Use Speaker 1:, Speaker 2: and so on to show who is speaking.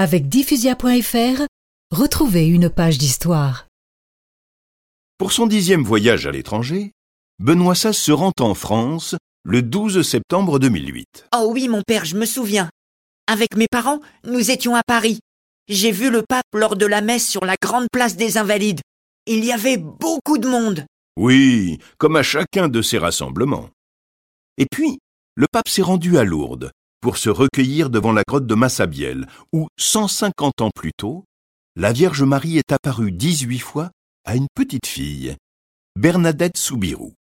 Speaker 1: Avec diffusia.fr, retrouvez une page d'histoire.
Speaker 2: Pour son dixième voyage à l'étranger, Benoît XVI se rend en France le 12 septembre 2008.
Speaker 3: Oh oui, mon père, je me souviens. Avec mes parents, nous étions à Paris. J'ai vu le pape lors de la messe sur la grande place des Invalides. Il y avait beaucoup de monde.
Speaker 2: Oui, comme à chacun de ces rassemblements. Et puis, le pape s'est rendu à Lourdes pour se recueillir devant la grotte de Massabielle, où, 150 ans plus tôt, la Vierge Marie est apparue 18 fois à une petite fille, Bernadette Soubirou.